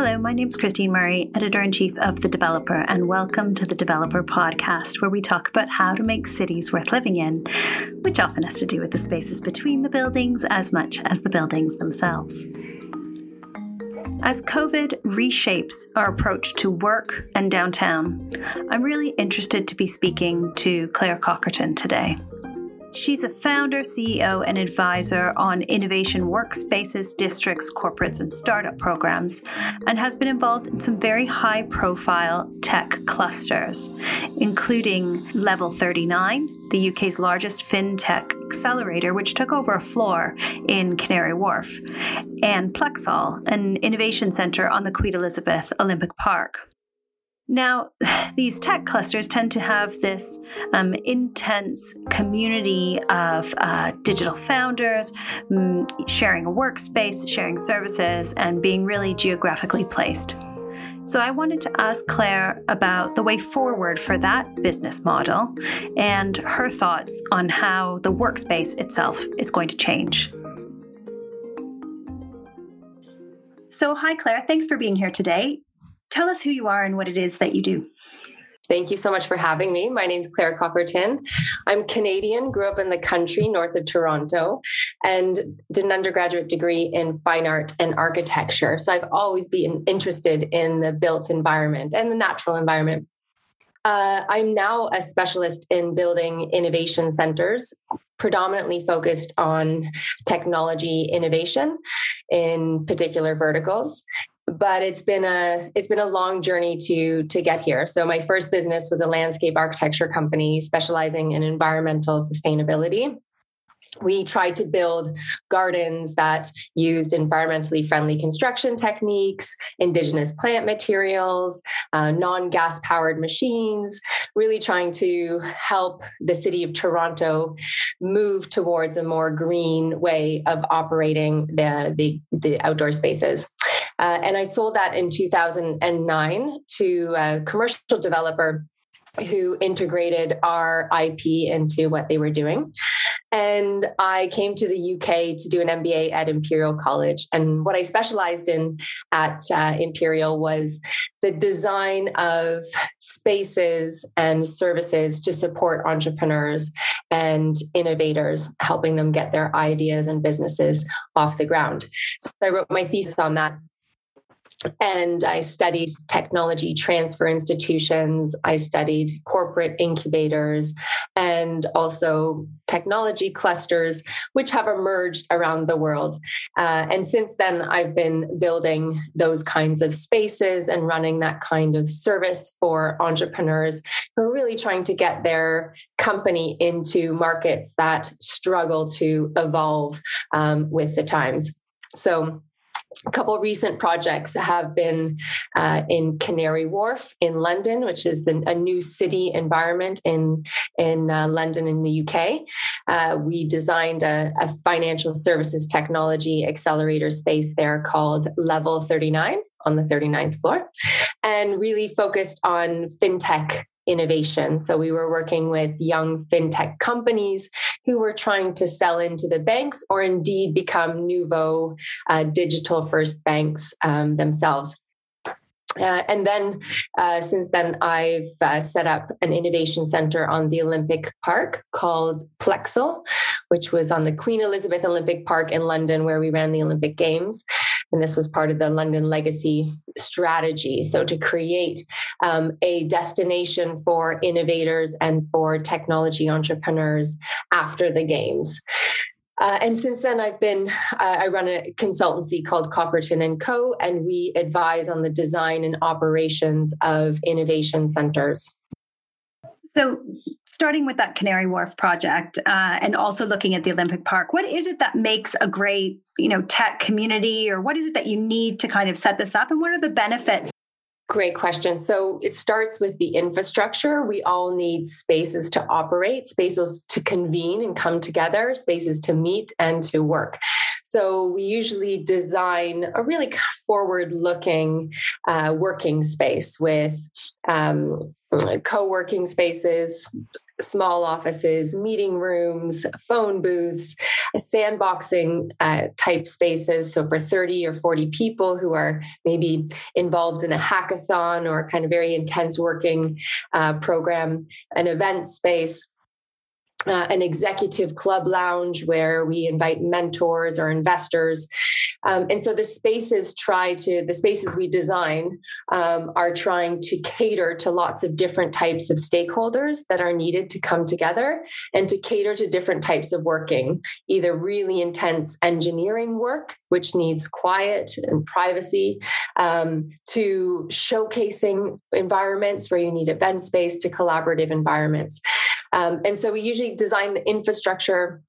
Hello, my name is Christine Murray, editor in chief of The Developer, and welcome to the Developer Podcast, where we talk about how to make cities worth living in, which often has to do with the spaces between the buildings as much as the buildings themselves. As COVID reshapes our approach to work and downtown, I'm really interested to be speaking to Claire Cockerton today. She's a founder, CEO, and advisor on innovation workspaces, districts, corporates, and startup programs, and has been involved in some very high profile tech clusters, including Level 39, the UK's largest fintech accelerator, which took over a floor in Canary Wharf, and Plexal, an innovation center on the Queen Elizabeth Olympic Park. Now, these tech clusters tend to have this um, intense community of uh, digital founders um, sharing a workspace, sharing services, and being really geographically placed. So, I wanted to ask Claire about the way forward for that business model and her thoughts on how the workspace itself is going to change. So, hi, Claire. Thanks for being here today. Tell us who you are and what it is that you do. Thank you so much for having me. My name is Claire Cockerton. I'm Canadian, grew up in the country north of Toronto, and did an undergraduate degree in fine art and architecture. So I've always been interested in the built environment and the natural environment. Uh, I'm now a specialist in building innovation centers, predominantly focused on technology innovation in particular verticals but it's been a it's been a long journey to to get here so my first business was a landscape architecture company specializing in environmental sustainability we tried to build gardens that used environmentally friendly construction techniques, indigenous plant materials, uh, non gas powered machines, really trying to help the city of Toronto move towards a more green way of operating the, the, the outdoor spaces. Uh, and I sold that in 2009 to a commercial developer who integrated our IP into what they were doing. And I came to the UK to do an MBA at Imperial College. And what I specialized in at uh, Imperial was the design of spaces and services to support entrepreneurs and innovators, helping them get their ideas and businesses off the ground. So I wrote my thesis on that and I studied technology transfer institutions. I studied corporate incubators and also technology clusters, which have emerged around the world. Uh, and since then, I've been building those kinds of spaces and running that kind of service for entrepreneurs who are really trying to get their company into markets that struggle to evolve um, with the times. So, a couple recent projects have been uh, in Canary Wharf in London, which is the, a new city environment in in uh, London in the UK. Uh, we designed a, a, financial services technology accelerator space there called Level 39 on the 39th floor, and really focused on fintech innovation. So we were working with young fintech companies who were trying to sell into the banks or indeed become nouveau uh, digital first banks um, themselves. Uh, and then, uh, since then, I've uh, set up an innovation center on the Olympic Park called Plexal, which was on the Queen Elizabeth Olympic Park in London, where we ran the Olympic Games. And this was part of the London Legacy strategy. So, to create um, a destination for innovators and for technology entrepreneurs after the Games. Uh, and since then, I've been, uh, I run a consultancy called Cockerton and Co., and we advise on the design and operations of innovation centers. So, starting with that Canary Wharf project, uh, and also looking at the Olympic Park, what is it that makes a great, you know, tech community, or what is it that you need to kind of set this up, and what are the benefits Great question. So it starts with the infrastructure. We all need spaces to operate, spaces to convene and come together, spaces to meet and to work. So we usually design a really forward looking uh, working space with um, co working spaces, small offices, meeting rooms, phone booths, sandboxing uh, type spaces. So for 30 or 40 people who are maybe involved in a hackathon or kind of very intense working uh, program, an event space uh, an executive club lounge where we invite mentors or investors. Um, and so the spaces try to, the spaces we design um, are trying to cater to lots of different types of stakeholders that are needed to come together and to cater to different types of working, either really intense engineering work, which needs quiet and privacy, um, to showcasing environments where you need event space to collaborative environments. Um, and so we usually design the infrastructure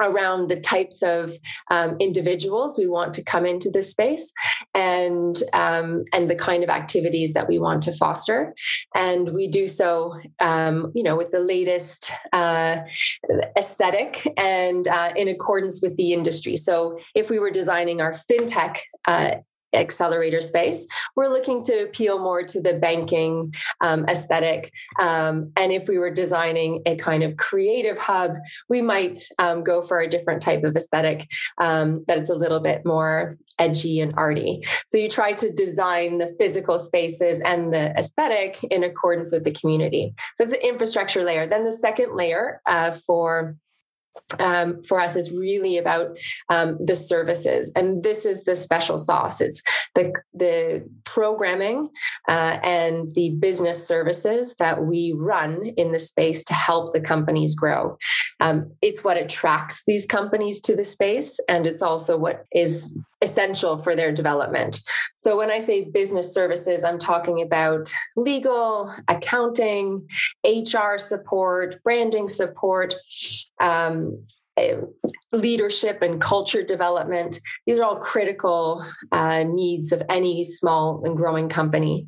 around the types of um, individuals we want to come into this space and um, and the kind of activities that we want to foster. And we do so um, you know with the latest uh, aesthetic and uh, in accordance with the industry. So if we were designing our fintech uh, accelerator space. We're looking to appeal more to the banking um, aesthetic. Um, and if we were designing a kind of creative hub, we might um, go for a different type of aesthetic um, that is a little bit more edgy and arty. So you try to design the physical spaces and the aesthetic in accordance with the community. So it's an infrastructure layer. Then the second layer uh, for um, for us is really about um, the services, and this is the special sauce. It's the the programming uh, and the business services that we run in the space to help the companies grow. Um, it's what attracts these companies to the space, and it's also what is essential for their development. So when I say business services, I'm talking about legal, accounting, HR support, branding support. Um, uh, leadership and culture development. These are all critical uh, needs of any small and growing company.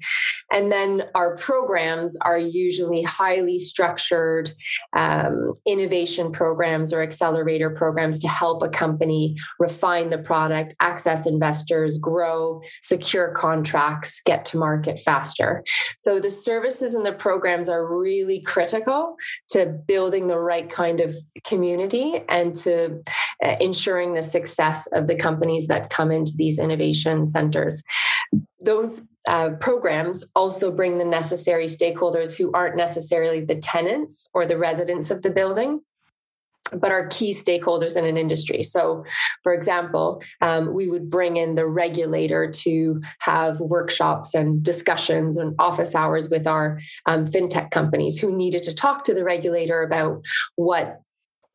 And then our programs are usually highly structured um, innovation programs or accelerator programs to help a company refine the product, access investors, grow, secure contracts, get to market faster. So the services and the programs are really critical to building the right kind of community and to uh, ensuring the success of the companies that come into these innovation centers. Those uh, programs also bring the necessary stakeholders who aren't necessarily the tenants or the residents of the building but are key stakeholders in an industry. So, for example, um, we would bring in the regulator to have workshops and discussions and office hours with our um, fintech companies who needed to talk to the regulator about what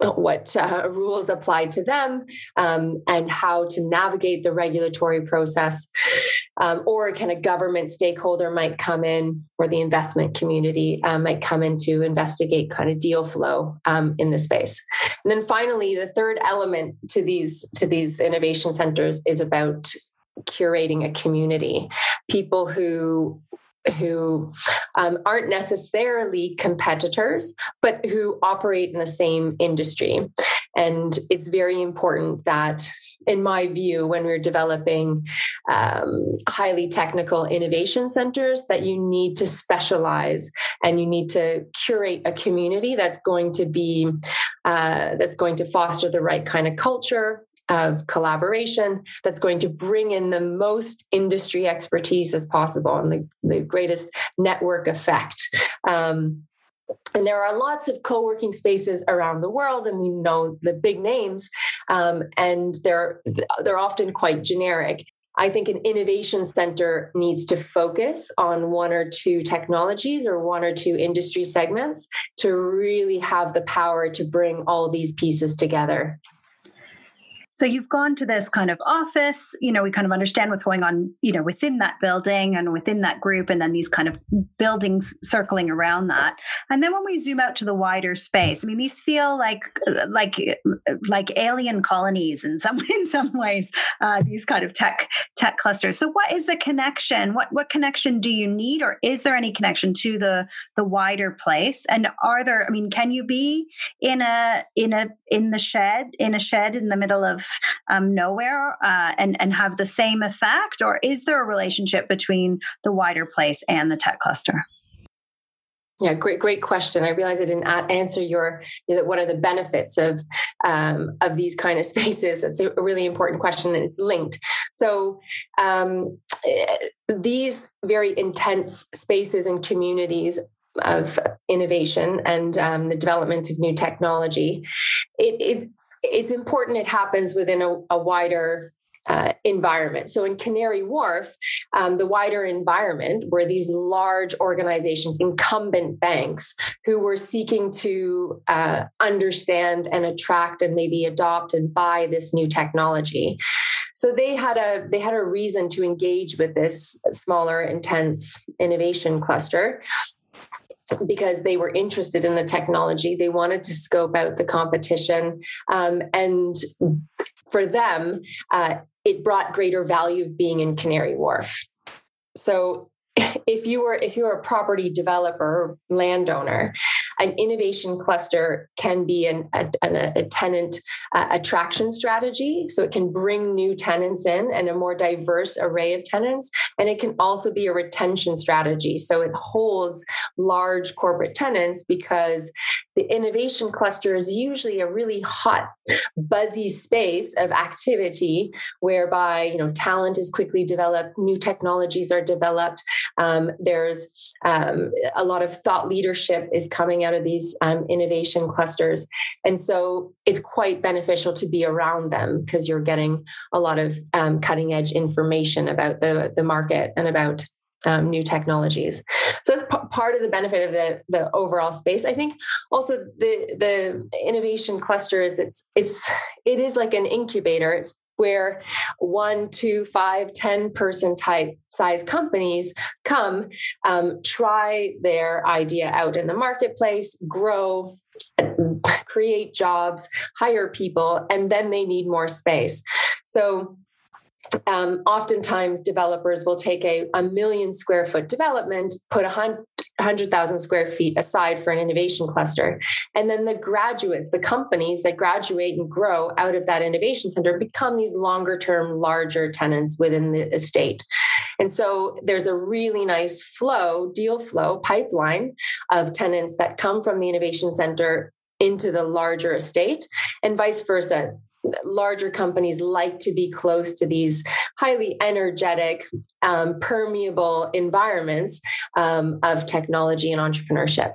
what uh, rules apply to them um, and how to navigate the regulatory process. Um, or a kind of government stakeholder might come in, or the investment community uh, might come in to investigate kind of deal flow um, in the space. And then finally, the third element to these to these innovation centers is about curating a community, people who who um, aren't necessarily competitors, but who operate in the same industry. And it's very important that, in my view, when we're developing um, highly technical innovation centers, that you need to specialize and you need to curate a community that's going to be uh, that's going to foster the right kind of culture of collaboration that's going to bring in the most industry expertise as possible and the, the greatest network effect. Um, and there are lots of co-working spaces around the world and we know the big names um, and they're they're often quite generic I think an innovation center needs to focus on one or two technologies or one or two industry segments to really have the power to bring all these pieces together. So you've gone to this kind of office, you know, we kind of understand what's going on, you know, within that building and within that group, and then these kind of buildings circling around that. And then when we zoom out to the wider space, I mean, these feel like like like alien colonies in some in some ways. Uh, these kind of tech tech clusters. So what is the connection? What what connection do you need, or is there any connection to the the wider place? And are there? I mean, can you be in a in a in the shed in a shed in the middle of um, nowhere uh, and and have the same effect, or is there a relationship between the wider place and the tech cluster? Yeah, great, great question. I realize I didn't answer your, you know, what are the benefits of um, of these kind of spaces. That's a really important question, and it's linked. So um, eh, these very intense spaces and communities of innovation and um, the development of new technology, it, it, it's important it happens within a, a wider uh, environment. So in Canary Wharf, um, the wider environment were these large organizations, incumbent banks, who were seeking to uh, understand and attract and maybe adopt and buy this new technology. So they had a they had a reason to engage with this smaller, intense innovation cluster because they were interested in the technology. They wanted to scope out the competition. Um, and for them, uh, it brought greater value of being in Canary Wharf. So if you were if you're a property developer landowner an innovation cluster can be an, a, a, tenant uh, attraction strategy. So it can bring new tenants in and a more diverse array of tenants. And it can also be a retention strategy. So it holds large corporate tenants because the innovation cluster is usually a really hot buzzy space of activity whereby you know talent is quickly developed new technologies are developed um, there's um, a lot of thought leadership is coming out of these um, innovation clusters. And so it's quite beneficial to be around them because you're getting a lot of um, cutting edge information about the, the market and about um, new technologies. So that's p- part of the benefit of the, the overall space. I think also the the innovation cluster is it's it's it is like an incubator. It's where one, two, five, ten person type size companies come, um, try their idea out in the marketplace, grow, create jobs, hire people, and then they need more space. So um, oftentimes developers will take a, a million square foot development, put a hundred thousand square feet aside for an innovation cluster, and then the graduates, the companies that graduate and grow out of that innovation center, become these longer term, larger tenants within the estate. And so there's a really nice flow, deal flow, pipeline of tenants that come from the innovation center into the larger estate, and vice versa larger companies like to be close to these highly energetic, um, permeable environments um, of technology and entrepreneurship.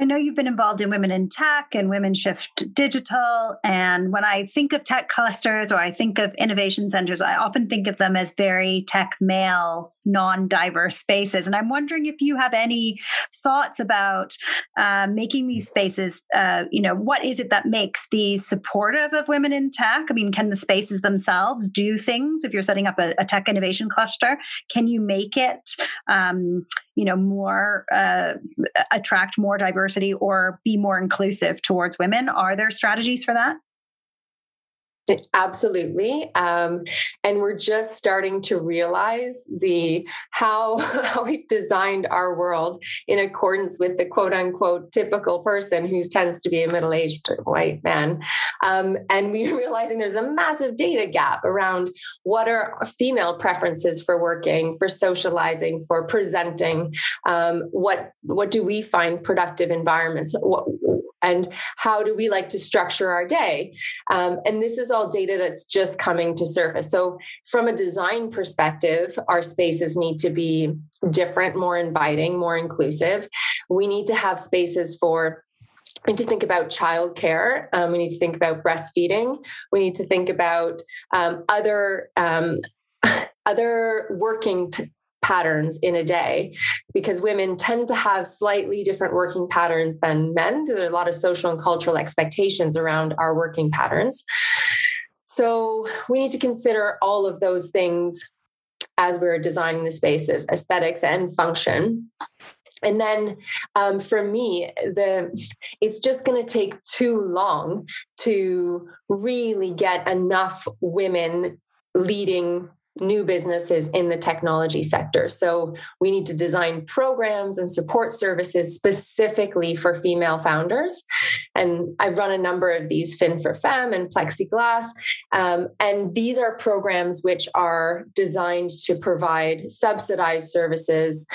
I know you've been involved in Women in Tech and Women Shift Digital. And when I think of tech clusters or I think of innovation centers, I often think of them as very tech male non-diverse spaces and i'm wondering if you have any thoughts about uh, making these spaces uh, you know what is it that makes these supportive of women in tech i mean can the spaces themselves do things if you're setting up a, a tech innovation cluster can you make it um, you know more uh, attract more diversity or be more inclusive towards women. Are there strategies for that Absolutely, um, and we're just starting to realize the how how we've designed our world in accordance with the quote unquote typical person who tends to be a middle aged white man, um, and we're realizing there's a massive data gap around what are female preferences for working, for socializing, for presenting. Um, what what do we find productive environments? What, and how do we like to structure our day? Um, and this is all data that's just coming to surface. So, from a design perspective, our spaces need to be different, more inviting, more inclusive. We need to have spaces for we need to think about childcare. Um, we need to think about breastfeeding. We need to think about um, other um, other working t- patterns in a day because women tend to have slightly different working patterns than men. There are a lot of social and cultural expectations around our working patterns. So we need to consider all of those things as we're designing the spaces, aesthetics and function. And then um, for me, the it's just going to take too long to really get enough women leading new businesses in the technology sector. So we need to design programs and support services specifically for female founders. And I've run a number of these, Fin for Femme and Plexiglass. Um, and these are programs which are designed to provide subsidized services,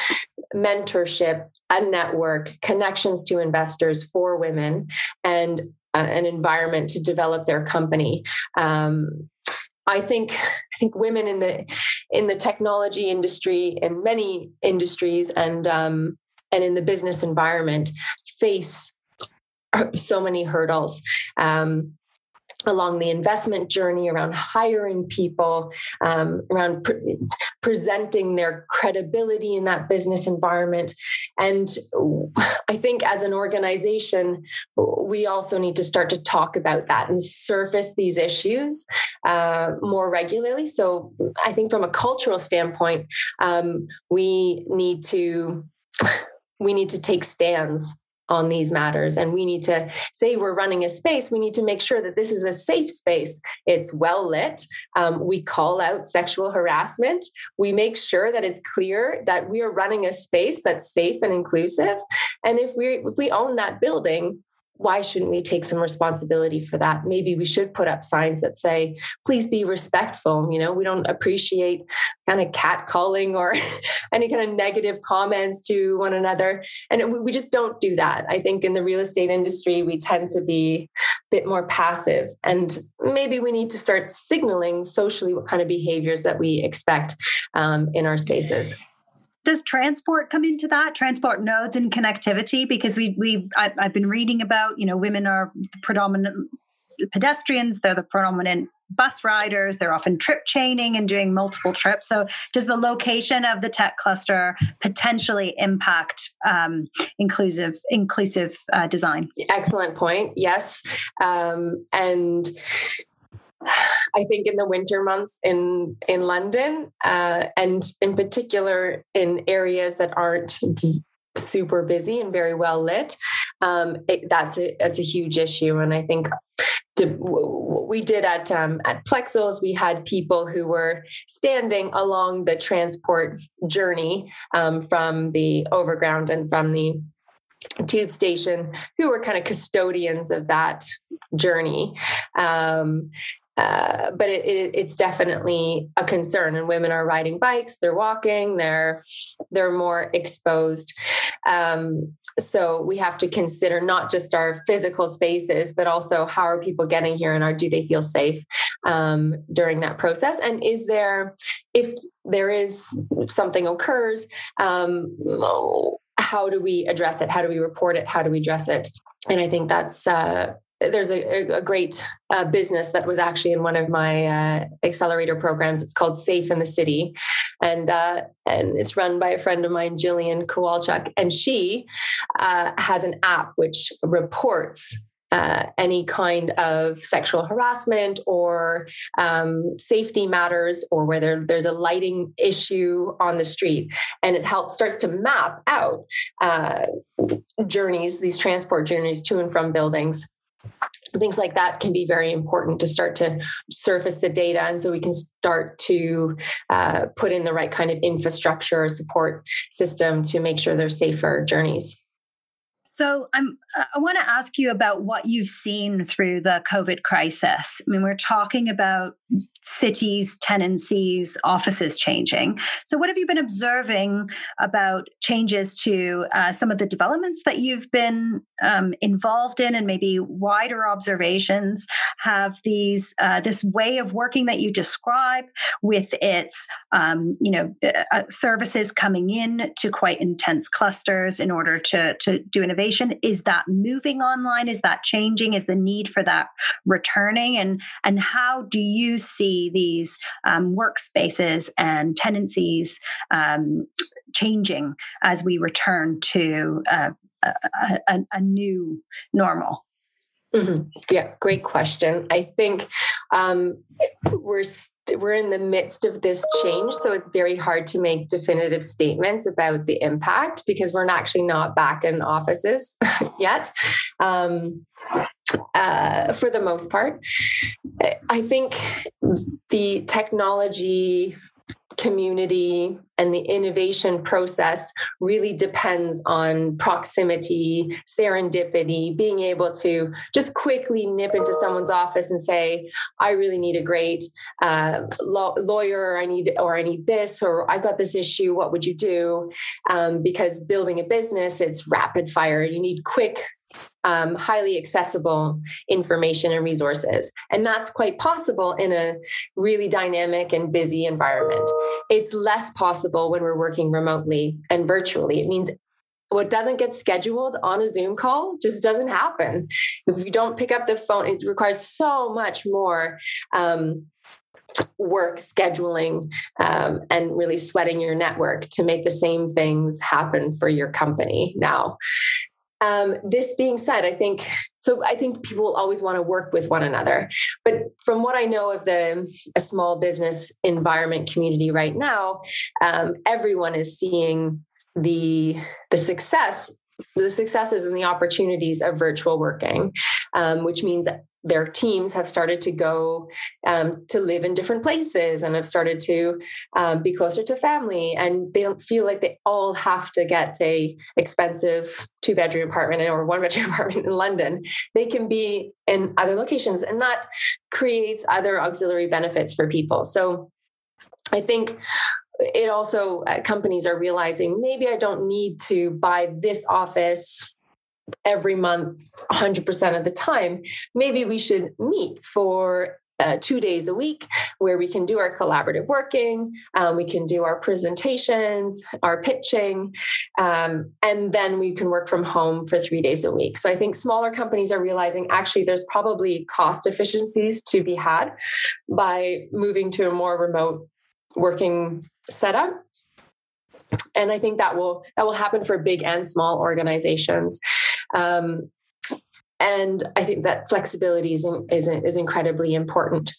mentorship, a network, connections to investors for women, and uh, an environment to develop their company. Um, I think I think women in the in the technology industry and many industries and um, and in the business environment face so many hurdles. Um, along the investment journey, around hiring people, um, around pre- presenting their credibility in that business environment. And I think as an organization, we also need to start to talk about that and surface these issues uh, more regularly. So I think from a cultural standpoint, um, we need to we need to take stands on these matters. And we need to say we're running a space, we need to make sure that this is a safe space. It's well lit. Um, we call out sexual harassment. We make sure that it's clear that we are running a space that's safe and inclusive. And if we if we own that building, why shouldn't we take some responsibility for that? Maybe we should put up signs that say, please be respectful. You know, we don't appreciate kind of catcalling or any kind of negative comments to one another. And we just don't do that. I think in the real estate industry, we tend to be a bit more passive. And maybe we need to start signaling socially what kind of behaviors that we expect um, in our spaces does transport come into that? Transport nodes and connectivity? Because we we I've, I've been reading about you know women are the predominant pedestrians they're the predominant bus riders they're often trip chaining and doing multiple trips. So does the location of the tech cluster potentially impact um, inclusive inclusive uh, design? Excellent point yes. Um, and I think in the winter months in in London, uh, and in particular in areas that aren't super busy and very well lit, um, it, that's a that's a huge issue. And I think what we did at um, at Plexal's, we had people who were standing along the transport journey um, from the overground and from the tube station who were kind of custodians of that journey um, uh, but it, it, it's definitely a concern and women are riding bikes they're walking they're they're more exposed. Um, so we have to consider not just our physical spaces but also how are people getting here and are do they feel safe um, during that process? And is there if there is something occurs um, how do we address it? How do we report it? How do we address it? And i think that's uh, there's a, a great uh, business that was actually in one of my uh, accelerator programs. It's called Safe and the City, and uh, and it's run by a friend of mine, Jillian Kowalchuk, and she uh, has an app which reports. Uh, any kind of sexual harassment or um, safety matters, or whether there's a lighting issue on the street, and it helps starts to map out uh, journeys, these transport journeys to and from buildings things like that can be very important to start to surface the data and so we can start to uh, put in the right kind of infrastructure or support system to make sure they're safer journeys so I'm, I want to ask you about what you've seen through the COVID crisis. I mean, we're talking about cities, tenancies, offices changing. So, what have you been observing about changes to uh, some of the developments that you've been um, involved in, and maybe wider observations? Have these uh, this way of working that you describe with its um, you know uh, uh services coming in to quite intense clusters in order to to do innovation? is that moving online is that changing is the need for that returning and and how do you see these um, workspaces and tenancies um, changing as we return to uh, a, a, new normal Mm-hmm. Yeah, great question. I think um, we're st- we're in the midst of this change, so it's very hard to make definitive statements about the impact because we're actually not back in offices yet. Um, uh, for the most part, I think the technology community and the innovation process really depends on proximity, serendipity, being able to just quickly nip into someone's office and say, "I really need a great uh, law- lawyer. I need, or I need this, or I've got this issue. What would you do?" Um, because building a business, it's rapid fire. You need quick um, highly accessible information and resources. And that's quite possible in a really dynamic and busy environment. It's less possible when we're working remotely and virtually. It means what doesn't get scheduled on a Zoom call just doesn't happen. If you don't pick up the phone, it requires so much more. Um, work scheduling um, and really sweating your network to make the same things happen for your company now um, this being said, I think so. I think people will always want to work with one another, but from what I know of the a small business environment community right now, um, everyone is seeing the the success the successes and the opportunities of virtual working, um, which means their teams have started to go um, to live in different places and have started to um, be closer to family and they don't feel like they all have to get a expensive two bedroom apartment or one bedroom apartment in london. They can be in other locations and that creates other auxiliary benefits for people. So i think it also uh, companies are realizing maybe i don't need to buy this office every month 100% of the time maybe we should meet for uh, two days a week where we can do our collaborative working um, we can do our presentations our pitching um, and then we can work from home for three days a week. So i think smaller companies are realizing actually there's probably cost efficiencies to be had by moving to a more remote working setup. And i think that will that will happen for big and small organizations um, and I think that flexibility is, is, is incredibly important.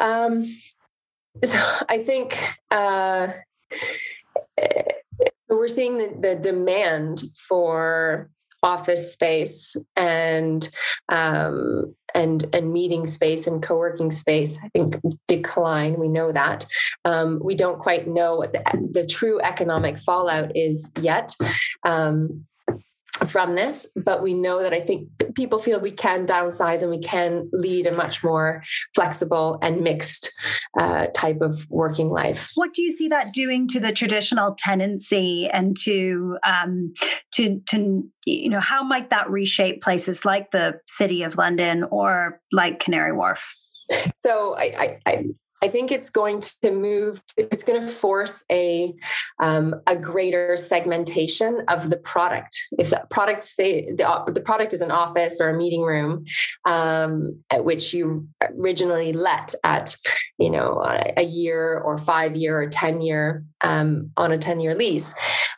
Um, so I think uh, we're seeing the, the, demand for office space and um, and and meeting space and co-working space i think decline. We know that. Um, we don't quite know what the, the true economic fallout is yet. Um, from this, but we know that I think people feel we can downsize and we can lead a much more flexible and mixed uh, type of working life. What do you see that doing to the traditional tenancy and to um, to to you know how might that reshape places like the City of London or like Canary Wharf? So I, I, I think it's going to move. It's going to force a um, a greater segmentation of the product. If the product say the, the product is an office or a meeting room, um, at which you originally let at you know a, year or five year or ten year um, on a ten year lease,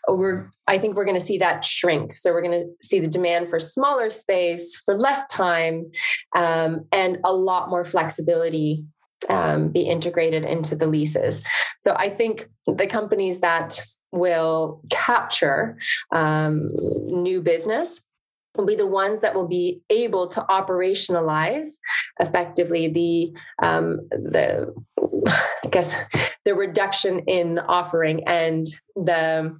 we're I think we're going to see that shrink. So we're going to see the demand for smaller space, for less time, um, and a lot more flexibility um, be integrated into the leases. So I think the companies that will capture um, new business will be the ones that will be able to operationalize effectively the um, the I guess the reduction in the offering and the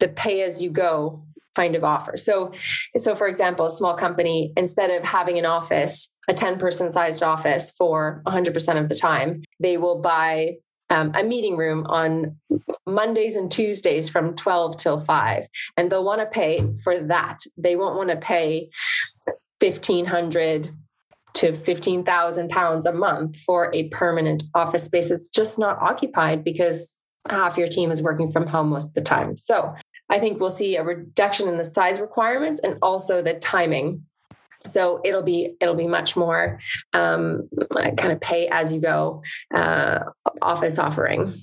the pay as you go kind of offer. So, so for example, a small company, instead of having an office, a 10 person sized office for 100% of the time, they will buy um, a meeting room on Mondays and Tuesdays from 12 till 5. And they'll want to pay for that. They won't want to pay 1500 to 15,000 pounds a month for a permanent office space. that's just not occupied because half your team is working from home most of the time. So I think we'll see a reduction in the size requirements and also the timing. So it'll be it'll be much more um, kind of pay as you go uh, office offering.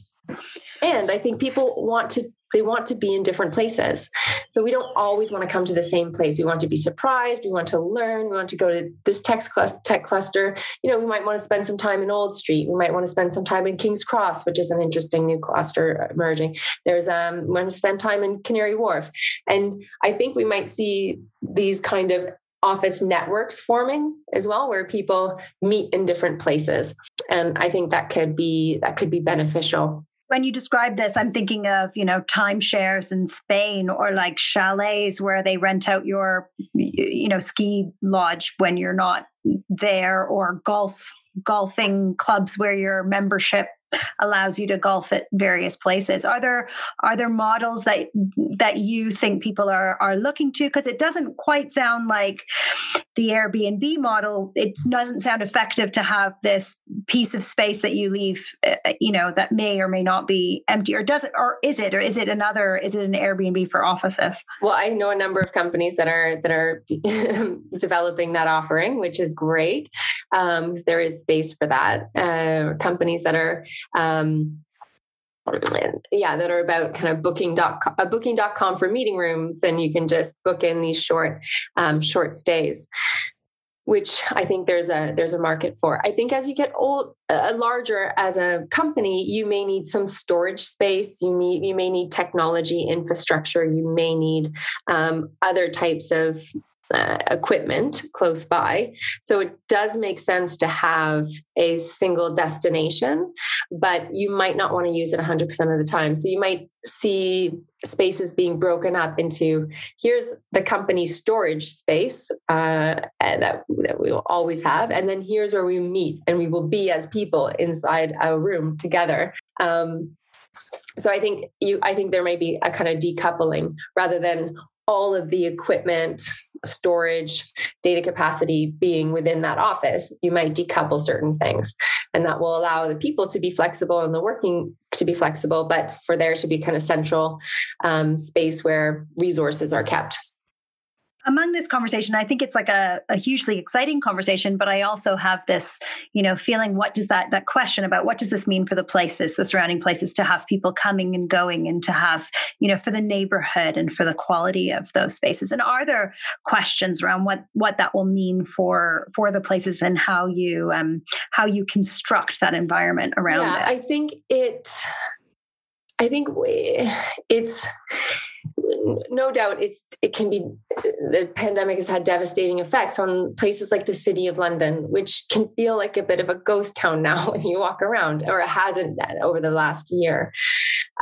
And I think people want to they want to be in different places. So we don't always want to come to the same place. We want to be surprised. We want to learn. We want to go to this tech, tech cluster. You know, we might want to spend some time in Old Street. We might want to spend some time in King's Cross, which is an interesting new cluster emerging. There's um, we want to spend time in Canary Wharf. And I think we might see these kind of office networks forming as well where people meet in different places. And i think that could be that could be beneficial. When you describe this, I'm thinking of, you know, timeshares in Spain or like chalets where they rent out your, you know, ski lodge when you're not there or golf golfing clubs where your membership allows you to golf at various places. Are there are there models that that you think people are are looking to? Because it doesn't quite sound like the airbnb model. It doesn't sound effective to have this piece of space that you leave uh, you know that may or may not be empty. Or does it or is it or is it another is it an airbnb for offices? Well i know a number of companies that are that are developing that offering which is great um, there is space for that uh, companies that are um, yeah that are about kind of booking.com, uh, booking.com for meeting rooms and you can just book in these short um, short stays which I think there's a there's a market for. I think as you get old, uh, larger as a company, you may need some storage space. You need you may need technology infrastructure. You may need um, other types of uh, equipment close by. So it does make sense to have a single destination, but you might not want to use it 100% of the time. So you might see spaces being broken up into here's the company storage space uh, that, that we will always have, and then here's where we meet and we will be as people inside a room together. Um, so i think you i think there may be a kind of decoupling rather than all of the equipment, storage, data capacity being within that office, you might decouple certain things. And that will allow the people to be flexible and the working to be flexible, but for there to be kind of central um, space where resources are kept among this conversation i think it's like a, a, hugely exciting conversation but i also have this you know feeling what does that that question about what does this mean for the places the surrounding places to have people coming and going and to have you know for the neighborhood and for the quality of those spaces? And are there questions around what what that will mean for for the places and how you um how you construct that environment around yeah, it? I think it i think we, it's no doubt it's it can be the pandemic has had devastating effects on places like the city of london which can feel like a bit of a ghost town now when you walk around or it hasn't over the last year.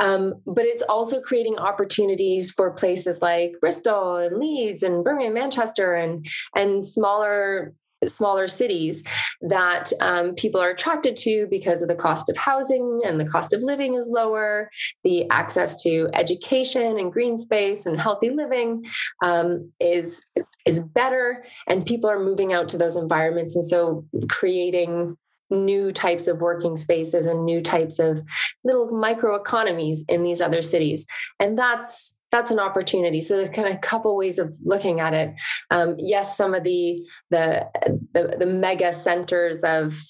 Um, but it's also creating opportunities for places like bristol and leeds and birmingham manchester and and smaller smaller cities that um, people are attracted to because of the cost of housing and the cost of living is lower, the access to education and green space and healthy living um, is is better, and people are moving out to those environments, and so creating new types of working spaces and new types of little micro economies in these other cities. And that's that's an opportunity. So there's kind of a couple ways of looking at it. Um, yes, some of the, the the the mega centers of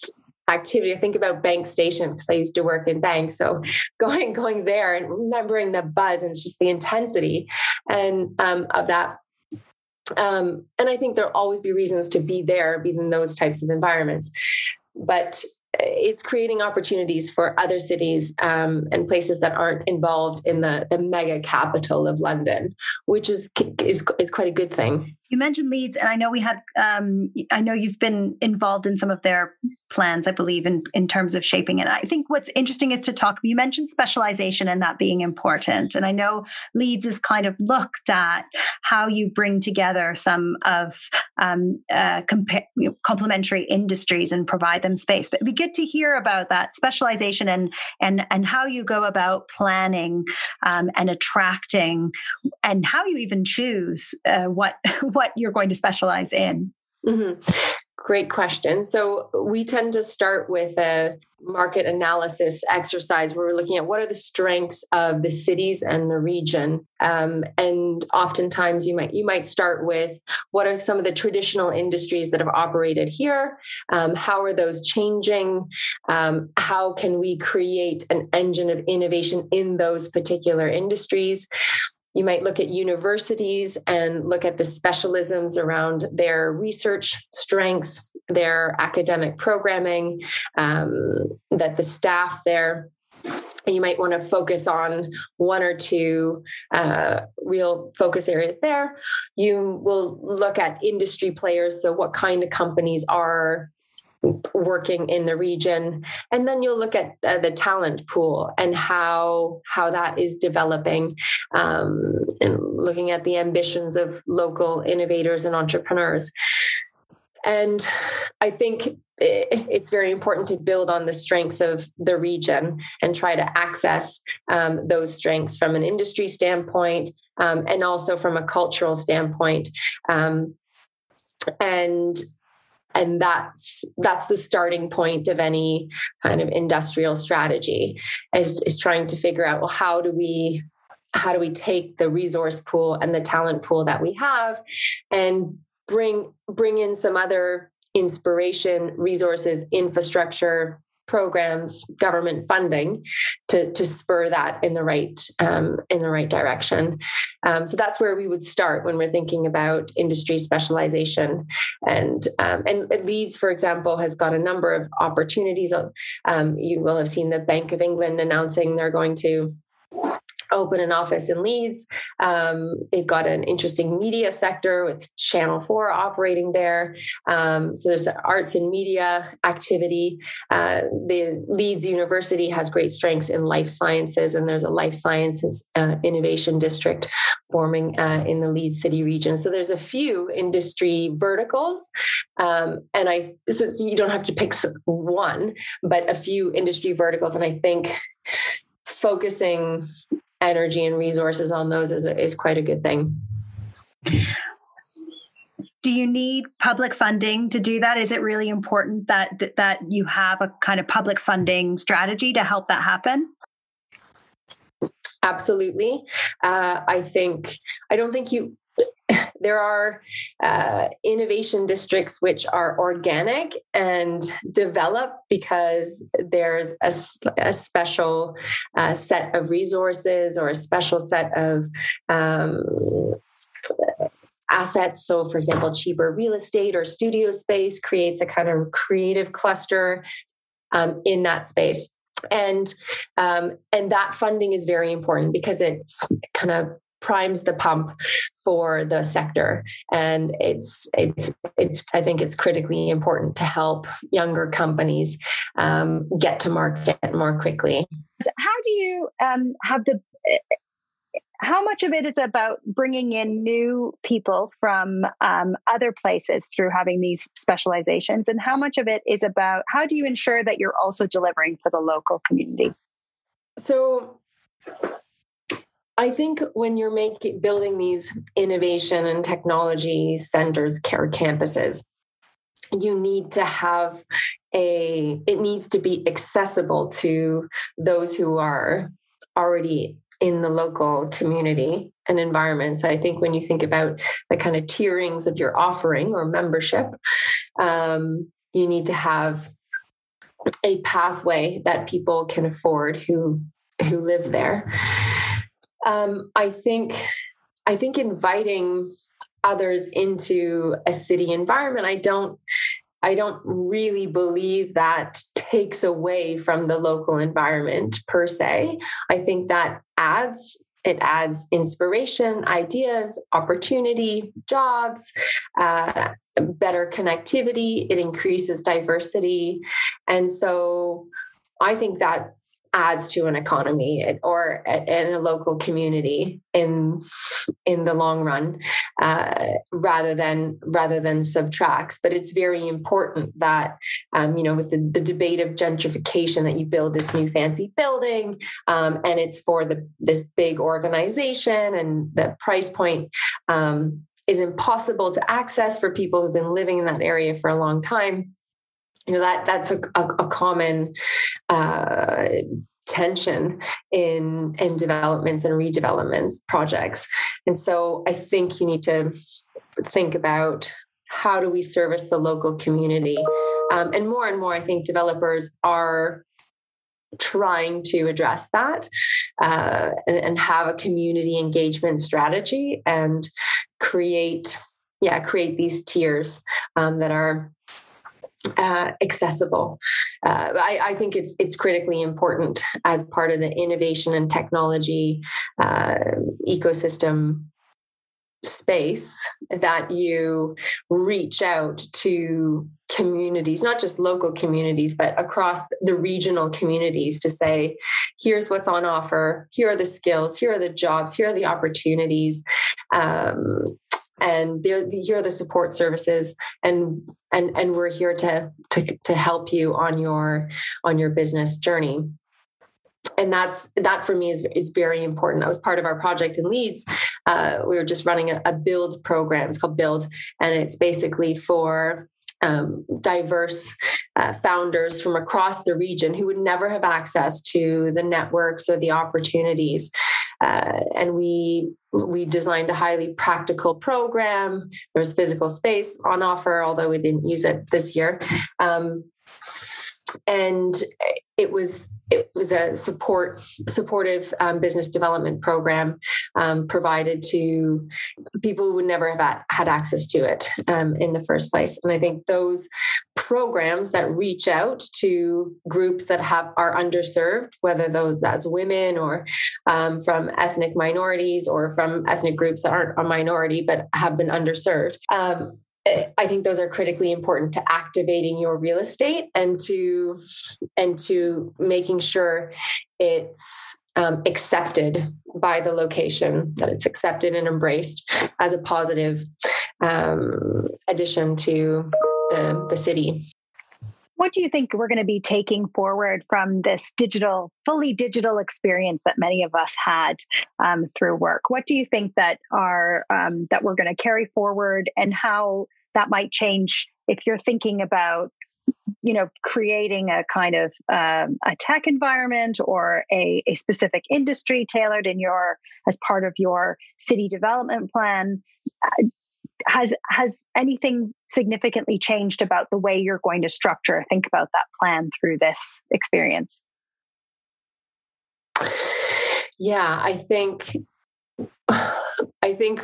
activity. I think about Bank Station because I used to work in banks. So going going there and remembering the buzz and just the intensity and um, of that. Um, and I think there'll always be reasons to be there, be in those types of environments. But it's creating opportunities for other cities um, and places that aren't involved in the the mega capital of London, which is is is quite a good thing. You mentioned Leeds, and I know we had. Um, I know you've been involved in some of their plans, I believe, in in terms of shaping it. I think what's interesting is to talk. You mentioned specialization and that being important, and I know Leeds is kind of looked at how you bring together some of um, uh, compa- complementary industries and provide them space. But it'd be good to hear about that specialization and and and how you go about planning um, and attracting, and how you even choose uh, what what you're going to specialize in? Mm-hmm. Great question. So, we tend to start with a market analysis exercise where we're looking at what are the strengths of the cities and the region. Um, and oftentimes, you might you might start with what are some of the traditional industries that have operated here? Um, how are those changing? Um, how can we create an engine of innovation in those particular industries? You might look at universities and look at the specialisms around their research strengths, their academic programming, um, that the staff there you might want to focus on one or two uh, real focus areas there. You will look at industry players. So, what kind of companies are working in the region. And then you'll look at uh, the talent pool and how how that is developing um, and looking at the ambitions of local innovators and entrepreneurs. And i think it's very important to build on the strengths of the region and try to access um, those strengths from an industry standpoint um, and also from a cultural standpoint. Um, and and that's that's the starting point of any kind of industrial strategy is, is trying to figure out well how do we how do we take the resource pool and the talent pool that we have and bring bring in some other inspiration resources infrastructure programs, government funding to, to spur that in the right um, in the right direction. Um, so that's where we would start when we're thinking about industry specialization. And um, and Leeds, for example, has got a number of opportunities. Um, you will have seen the Bank of England announcing they're going to open an office in Leeds. Um, they've got an interesting media sector with Channel 4 operating there. Um, so there's arts and media activity. Uh, the Leeds University has great strengths in life sciences, and there's a life sciences uh, innovation district forming uh, in the Leeds city region. So there's a few industry verticals. Um, and I, you don't have to pick one, but a few industry verticals. And I think focusing energy and resources on those is, is quite a good thing. Do you need public funding to do that? Is it really important that, that that you have a kind of public funding strategy to help that happen? Absolutely. Uh, I think I don't think you there are uh, innovation districts which are organic and develop because there's a, a special uh, set of resources or a special set of um, assets. So, for example, cheaper real estate or studio space creates a kind of creative cluster um, in that space. And um, and that funding is very important because it's kind of primes the pump for the sector. And it's it's it's i think it's critically important to help younger companies um, get to market more quickly. How do you um, have the how much of it is about bringing in new people from um, other places through having these specializations? And how much of it is about how do you ensure that you're also delivering for the local community? So I think when you're making building these innovation and technology centers care campuses, you need to have a it needs to be accessible to those who are already in the local community and environment. So I think when you think about the kind of tierings of your offering or membership, um, you need to have a pathway that people can afford who who live there. Um, I think I think inviting others into a city environment, I don't I don't really believe that takes away from the local environment per se. I think that adds it adds inspiration, ideas, opportunity, jobs, uh, better connectivity. It increases diversity, and so I think that adds to an economy or in a local community in in the long run uh, rather than rather than subtracts. But it's very important that um, you know with the, the, debate of gentrification that you build this new fancy building um, and it's for the this big organization and the price point um, is impossible to access for people who've been living in that area for a long time you know that that's a, a, a common uh, tension in in developments and redevelopments projects. And so i think you need to think about how do we service the local community? Um, and more and more i think developers are trying to address that uh, and, and have a community engagement strategy and create yeah create these tiers um, that are uh, accessible. Uh, I, I, think it's it's critically important as part of the innovation and technology uh, ecosystem space that you reach out to communities, not just local communities, but across the regional communities to say, here's what's on offer, here are the skills, here are the jobs, here are the opportunities. Um, and here are the support services and and and we're here to to to help you on your on your business journey. And that's that for me is, is very important. That was part of our project in leeds. Uh, we were just running a, a, build program. It's called build and it's basically for um, diverse uh, founders from across the region who would never have access to the networks or the opportunities uh, and we we designed a highly practical program. There was physical space on offer, although we didn't use it this year. Um, and it was it was a support supportive um, business development program um, provided to people who would never have had access to it um, in the first place. And i think those programs that reach out to groups that have are underserved whether those that's women or um, from ethnic minorities or from ethnic groups that aren't a minority but have been underserved um, I think those are critically important to activating your real estate and to and to making sure it's um, accepted by the location, that it's accepted and embraced as a positive um, addition to the, the city. What do you think we're going to be taking forward from this digital, fully digital experience that many of us had um, through work? What do you think that are um, that we're going to carry forward, and how that might change if you're thinking about you know creating a kind of um, a tech environment or a, a specific industry tailored in your as part of your city development plan has has anything significantly changed about the way you're going to structure think about that plan through this experience? Yeah i think i think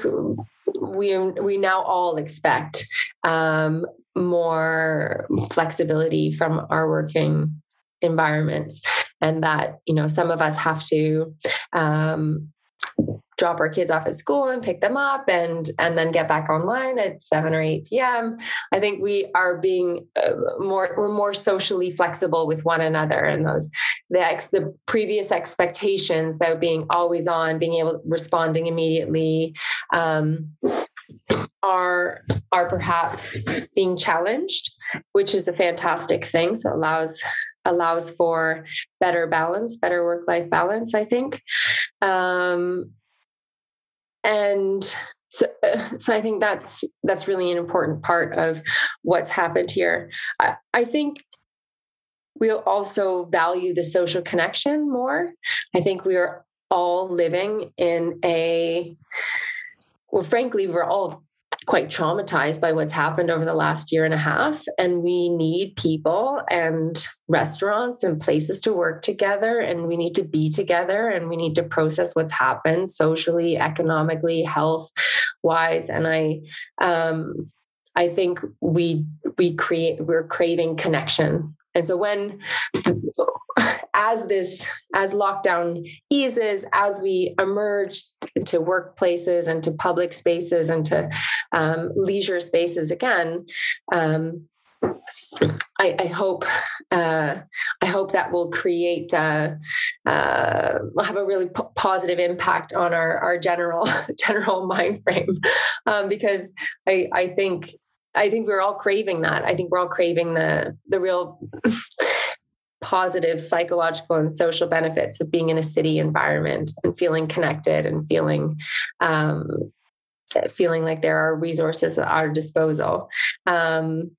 we we now all expect um, more flexibility from our working environments and that you know some of us have to um, drop our kids off at school and pick them up and and then get back online at 7 or 8 p.m i think we are being uh, more we're more socially flexible with one another and those the ex, the previous expectations about being always on being able responding immediately um, are are perhaps being challenged which is a fantastic thing. So allows allows for better balance better work life balance i think. Um, and so, uh, so I think that's that's really an important part of what's happened here. I, I think we'll also value the social connection more. I think we are all living in a well, frankly, we're all quite traumatized by what's happened over the last year and a half. And we need people and restaurants and places to work together. And we need to be together and we need to process what's happened socially, economically, health wise. And I, um, I think we we create we're craving connection and so when as this as lockdown eases, as we emerge to workplaces and to public spaces and to um, leisure spaces again, um, I, I, hope uh, I hope that will create uh, uh, will have a really p- positive impact on our our general general mind frame um, because I I think I think we're all craving that. I think we're all craving the the real positive psychological and social benefits of being in a city environment and feeling connected and feeling um, feeling like there are resources at our disposal. Um,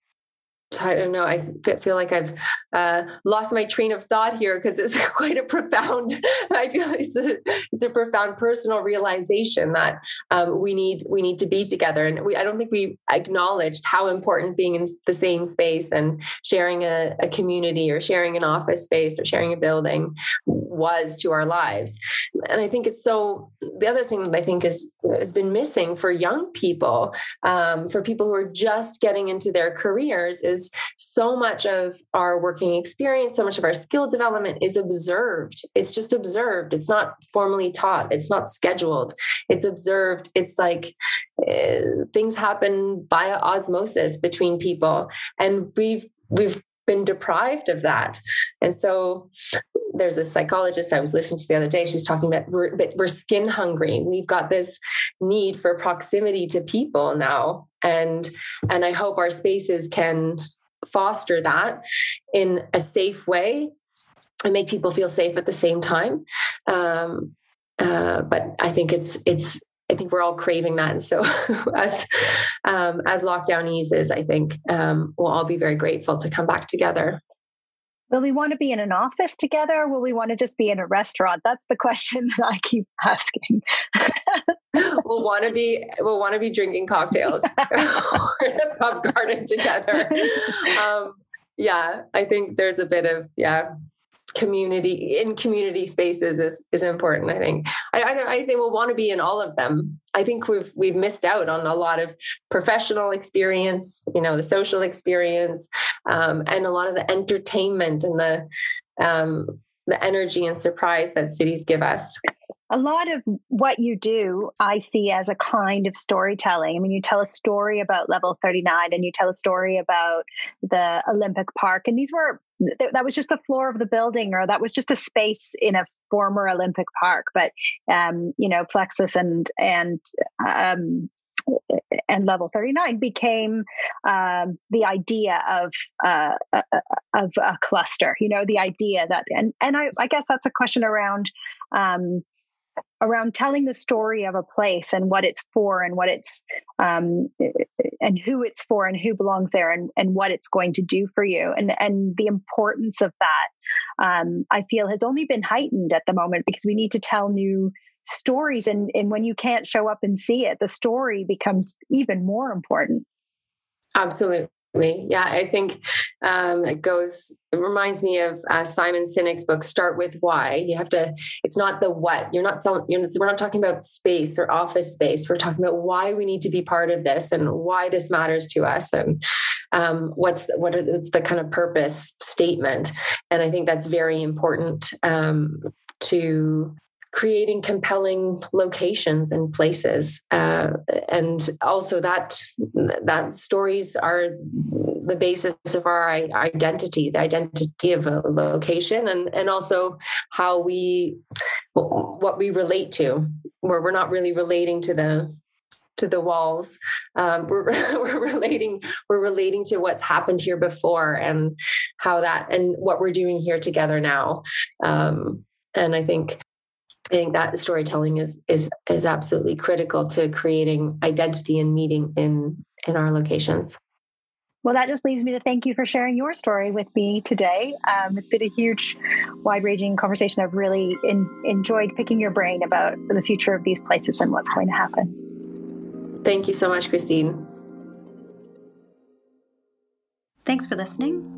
I don't know. I feel like I've uh, lost my train of thought here because it's quite a profound. I feel it's a it's a profound personal realization that um, we need we need to be together, and we I don't think we acknowledged how important being in the same space and sharing a, a community or sharing an office space or sharing a building was to our lives. and I think it's so. The other thing that I think is has been missing for young people, um, for people who are just getting into their careers, is so much of our working experience, so much of our skill development is observed. It's just observed. It's not formally taught. It's not scheduled. It's observed. It's like uh, things happen via osmosis between people, and we've we've been deprived of that. And so there's a psychologist I was listening to the other day. She was talking about we're, we're skin hungry. We've got this need for proximity to people now. And, and I hope our spaces can foster that in a safe way and make people feel safe at the same time. Um, uh, but I think it's it's I think we're all craving that. And so as um, as lockdown eases, I think um, we'll all be very grateful to come back together. Will we want to be in an office together? will we want to just be in a restaurant? That's the question that I keep asking. we'll want to be we'll want to be drinking cocktails in a pub garden together. Um, yeah, I think there's a bit of yeah community in community spaces is is important. I think I I, I think we'll want to be in all of them. I think we've we've missed out on a lot of professional experience, you know, the social experience, um, and a lot of the entertainment and the um, the energy and surprise that cities give us a lot of what you do, I see as a kind of storytelling. I mean, you tell a story about Level39 and you tell a story about the Olympic Park. And these were, that was just the floor of the building or that was just a space in a former Olympic Park. But, um, you know, Plexal and, and, um, and Level39 became um, the idea of uh, uh, uh, of a cluster you know the idea that and and I, I guess that's a question around um, around telling the story of a place and what it's for and what it's um, and who it's for and who belongs there and, and what it's going to do for you. And and the importance of that um, i feel has only been heightened at the moment because we need to tell new stories. And and when you can't show up and see it the story becomes even more important. Absolutely yeah, I think um, it goes. It reminds me of uh, Simon Sinek's book. Start with why. You have to. It's not the what. You're not selling. You're, we're not talking about space or office space. We're talking about why we need to be part of this and why this matters to us and um, what's the, what what's the kind of purpose statement. And I think that's very important um, to creating compelling locations and places. Uh, and also that that stories are the basis of our identity the identity of a location and and also how we what we relate to where we're not really relating to the to the walls. Um, we're, we're relating we're relating to what's happened here before and how that and what we're doing here together now. Um, and i think I think that storytelling is is is absolutely critical to creating identity and meeting in in our locations. Well, that just leaves me to thank you for sharing your story with me today. Um, it's been a huge, wide ranging conversation. I've really in, enjoyed picking your brain about the future of these places and what's going to happen. Thank you so much, Christine. Thanks for listening.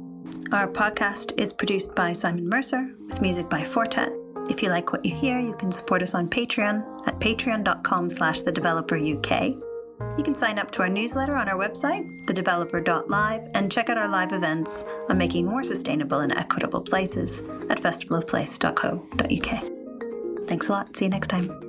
Our podcast is produced by Simon Mercer with music by Fortet. If you like what you hear, you can support us on Patreon at patreon.com slash the developer UK. You can sign up to our newsletter on our website, thedeveloper.live, and check out our live events on making more sustainable and equitable places at festivalofplace.co.uk. Thanks a lot. See you next time.